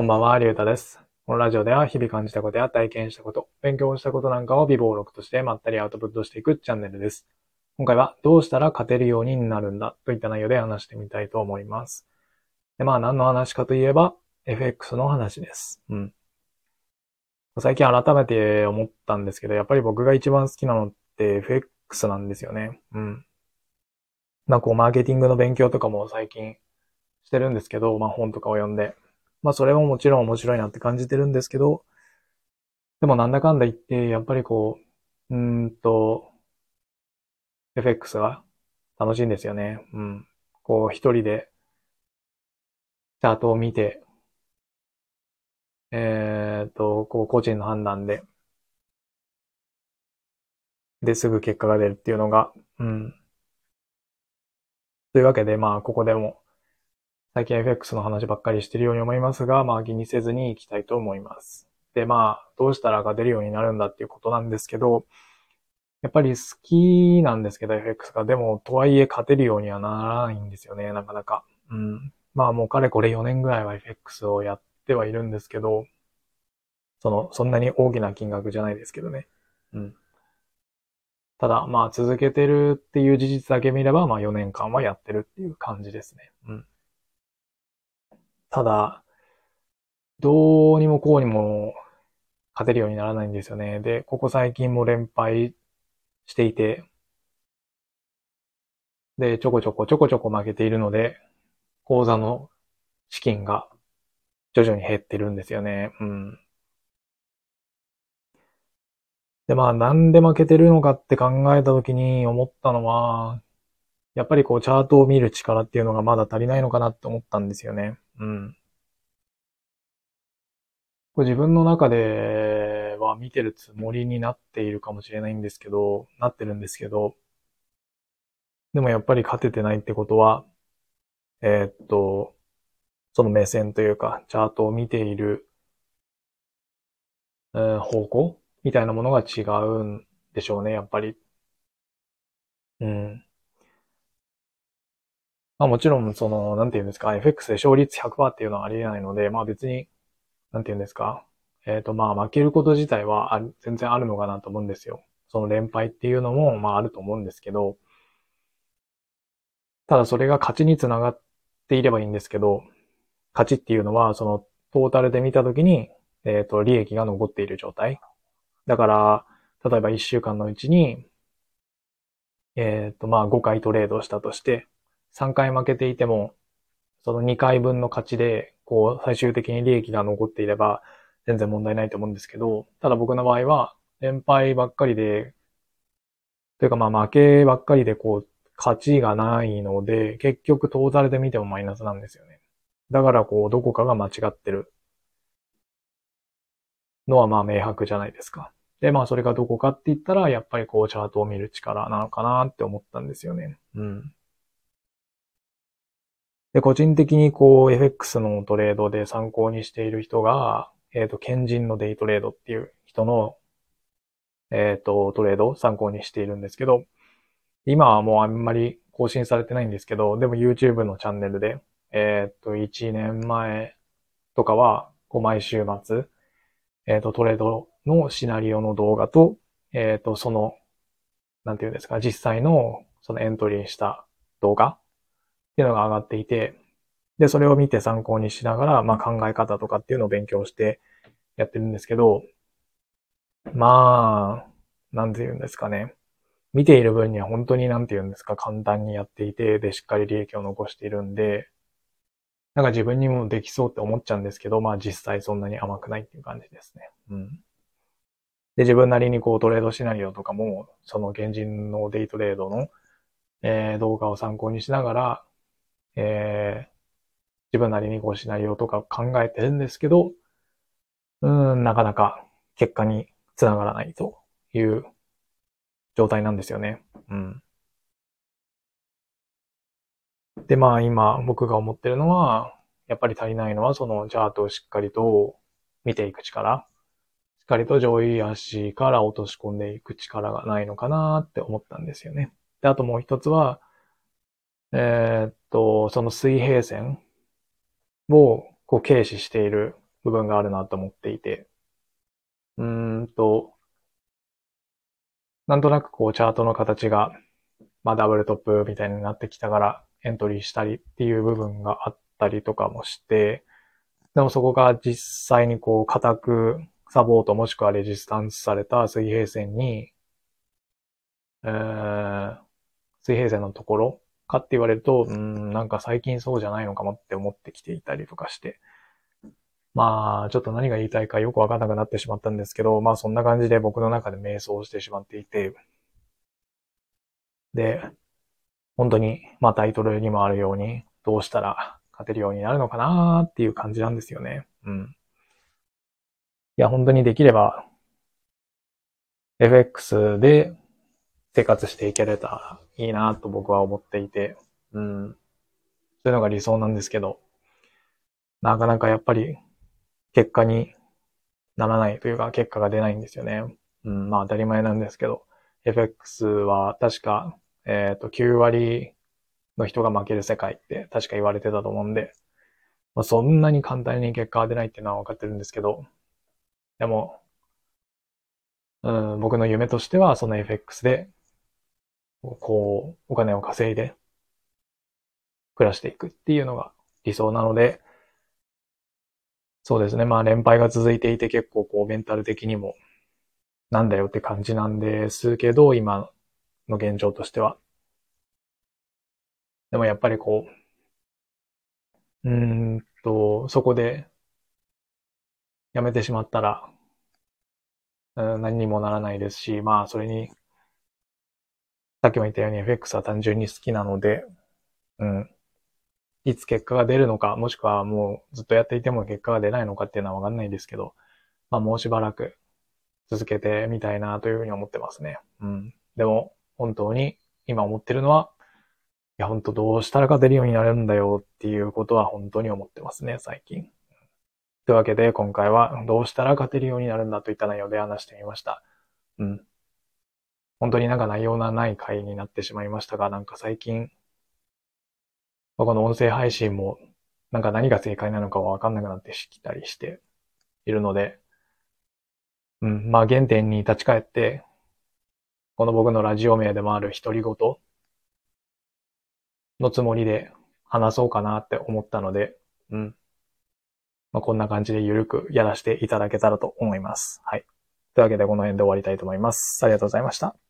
こんばんは、りゅうたです。このラジオでは日々感じたことや体験したこと、勉強したことなんかを微暴録としてまったりアウトプットしていくチャンネルです。今回はどうしたら勝てるようになるんだといった内容で話してみたいと思います。で、まあ何の話かといえば FX の話です。うん。最近改めて思ったんですけど、やっぱり僕が一番好きなのって FX なんですよね。うん。まあこうマーケティングの勉強とかも最近してるんですけど、まあ本とかを読んで。まあそれももちろん面白いなって感じてるんですけど、でもなんだかんだ言って、やっぱりこう、うーんと、FX が楽しいんですよね。うん。こう一人で、チャートを見て、えーっと、こう個人の判断で、で、すぐ結果が出るっていうのが、うん。というわけで、まあ、ここでも、最近 FX の話ばっかりしてるように思いますが、まあ気にせずに行きたいと思います。で、まあ、どうしたら勝てるようになるんだっていうことなんですけど、やっぱり好きなんですけど、FX が。でも、とはいえ勝てるようにはならないんですよね、なかなか。うん。まあもうかれこれ4年ぐらいは FX をやってはいるんですけど、その、そんなに大きな金額じゃないですけどね。うん。ただ、まあ続けてるっていう事実だけ見れば、まあ4年間はやってるっていう感じですね。うん。ただ、どうにもこうにも勝てるようにならないんですよね。で、ここ最近も連敗していて、で、ちょこちょこちょこちょこ負けているので、口座の資金が徐々に減ってるんですよね。うん。で、まあ、なんで負けてるのかって考えたときに思ったのは、やっぱりこう、チャートを見る力っていうのがまだ足りないのかなって思ったんですよね。うん。これ自分の中では見てるつもりになっているかもしれないんですけど、なってるんですけど、でもやっぱり勝ててないってことは、えーっと、その目線というか、チャートを見ている、えー方向みたいなものが違うんでしょうね、やっぱり。うん。まあもちろん、その、なんていうんですか、FX で勝率100%っていうのはありえないので、まあ別に、なんていうんですか、えっと、まあ負けること自体は全然あるのかなと思うんですよ。その連敗っていうのも、まああると思うんですけど、ただそれが勝ちにつながっていればいいんですけど、勝ちっていうのは、その、トータルで見たときに、えっと、利益が残っている状態。だから、例えば1週間のうちに、えっと、まあ5回トレードしたとして、3回負けていても、その2回分の勝ちで、こう、最終的に利益が残っていれば、全然問題ないと思うんですけど、ただ僕の場合は、連敗ばっかりで、というかまあ負けばっかりで、こう、勝ちがないので、結局トータルで見てもマイナスなんですよね。だからこう、どこかが間違ってるのはまあ明白じゃないですか。で、まあそれがどこかって言ったら、やっぱりこう、チャートを見る力なのかなって思ったんですよね。うん。で、個人的にこう、FX のトレードで参考にしている人が、えっ、と、賢人のデイトレードっていう人の、えっ、と、トレードを参考にしているんですけど、今はもうあんまり更新されてないんですけど、でも YouTube のチャンネルで、えっ、と、1年前とかは、こう毎週末、えっ、と、トレードのシナリオの動画と、えっ、と、その、なんていうんですか、実際の、そのエントリーした動画っていうのが上がっていて、で、それを見て参考にしながら、まあ考え方とかっていうのを勉強してやってるんですけど、まあ、なんて言うんですかね。見ている分には本当になんて言うんですか、簡単にやっていて、で、しっかり利益を残しているんで、なんか自分にもできそうって思っちゃうんですけど、まあ実際そんなに甘くないっていう感じですね。うん。で、自分なりにこうトレードシナリオとかも、その現人のデイトレードの、えー動画を参考にしながら、えー自分なりにこうシナリオとか考えてるんですけど、うん、なかなか結果につながらないという状態なんですよね。うん。で、まあ今僕が思ってるのは、やっぱり足りないのはそのチャートをしっかりと見ていく力。しっかりと上位足から落とし込んでいく力がないのかなって思ったんですよね。で、あともう一つは、えーと、その水平線をこう軽視している部分があるなと思っていて、うーんと、なんとなくこうチャートの形が、まあダブルトップみたいになってきたからエントリーしたりっていう部分があったりとかもして、でもそこが実際にこう固くサポートもしくはレジスタンスされた水平線に、えー、水平線のところかって言われると、うん、なんか最近そうじゃないのかもって思ってきていたりとかして、まあ、ちょっと何が言いたいかよくわからなくなってしまったんですけど、まあそんな感じで僕の中で瞑想してしまっていて、で、本当に、まあタイトルにもあるように、どうしたら勝てるようになるのかなっていう感じなんですよね。うん。いや、本当にできれば、FX で生活していけれたらいいなと僕は思っていて、うん。そういうのが理想なんですけど、なかなかやっぱり結果にならないというか、結果が出ないんですよね。うん、まあ当たり前なんですけど、FX は確か、えっ、ー、と、9割の人が負ける世界って確か言われてたと思うんで、まあ、そんなに簡単に結果が出ないっていうのは分かってるんですけど、でも、うん、僕の夢としてはその FX で、こう、お金を稼いで、暮らしていくっていうのが理想なので、そうですね。まあ連敗が続いていて結構こうメンタル的にもなんだよって感じなんですけど、今の現状としては。でもやっぱりこう、うーんと、そこでやめてしまったら、何にもならないですし、まあそれに、さっきも言ったように FX は単純に好きなので、うん。いつ結果が出るのか、もしくはもうずっとやっていても結果が出ないのかっていうのはわかんないですけど、まあもうしばらく続けてみたいなというふうに思ってますね。うん。でも、本当に今思ってるのは、いや、本当どうしたら勝てるようになるんだよっていうことは本当に思ってますね、最近。というわけで、今回はどうしたら勝てるようになるんだといった内容で話してみました。うん。本当になんか内容のない回になってしまいましたが、なんか最近、この音声配信も、なんか何が正解なのかわかんなくなってきたりしているので、うん、まあ原点に立ち返って、この僕のラジオ名でもある独り言のつもりで話そうかなって思ったので、うん。まあ、こんな感じでゆるくやらせていただけたらと思います。はい。というわけでこの辺で終わりたいと思います。ありがとうございました。